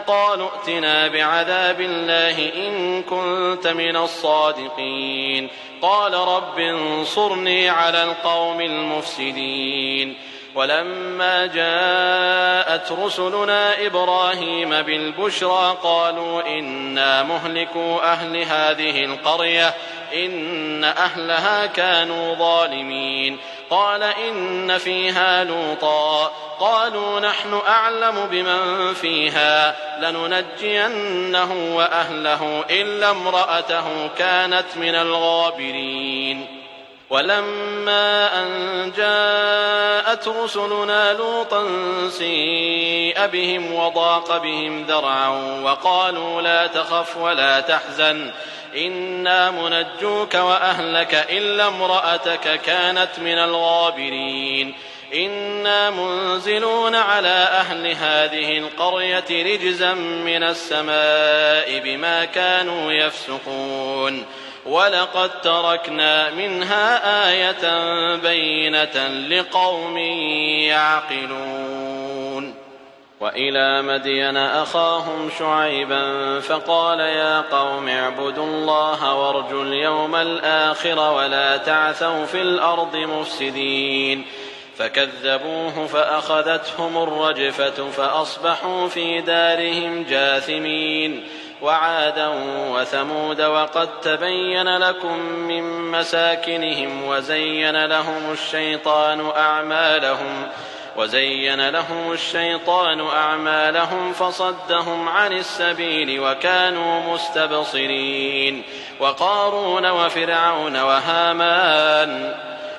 قالوا ائتنا بعذاب الله إن كنت من الصادقين. قال رب انصرني على القوم المفسدين. ولما جاءت رسلنا إبراهيم بالبشرى قالوا إنا مهلكوا أهل هذه القرية إن أهلها كانوا ظالمين. قال إن فيها لوطا قالوا نحن أعلم بمن فيها لننجينه وأهله إلا امرأته كانت من الغابرين. ولما أن جاءت رسلنا لوطا سيء بهم وضاق بهم ذرعا وقالوا لا تخف ولا تحزن إنا منجوك وأهلك إلا امرأتك كانت من الغابرين. إنا منزلون على أهل هذه القرية رجزا من السماء بما كانوا يفسقون. ولقد تركنا منها آية بينة لقوم يعقلون. وإلى مدين أخاهم شعيبا فقال يا قوم اعبدوا الله وارجوا اليوم الآخر ولا تعثوا في الأرض مفسدين. فكذبوه فأخذتهم الرجفة فأصبحوا في دارهم جاثمين. وعادا وثمود وقد تبين لكم من مساكنهم وزين لهم الشيطان أعمالهم وزين لهم الشيطان أعمالهم فصدهم عن السبيل وكانوا مستبصرين وقارون وفرعون وهامان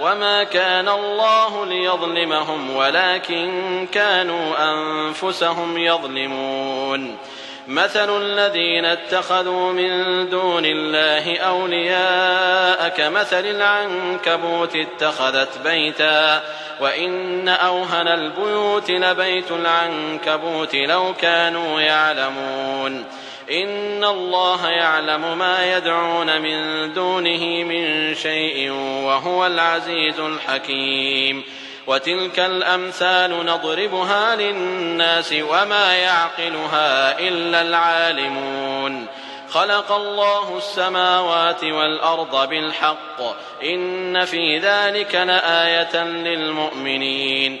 وما كان الله ليظلمهم ولكن كانوا أنفسهم يظلمون مثل الذين اتخذوا من دون الله أولياء كمثل العنكبوت اتخذت بيتا وإن أوهن البيوت لبيت العنكبوت لو كانوا يعلمون إن الله يعلم ما يدعون من دونه من شيء وهو العزيز الحكيم وتلك الأمثال نضربها للناس وما يعقلها إلا العالمون خلق الله السماوات والأرض بالحق إن في ذلك لآية للمؤمنين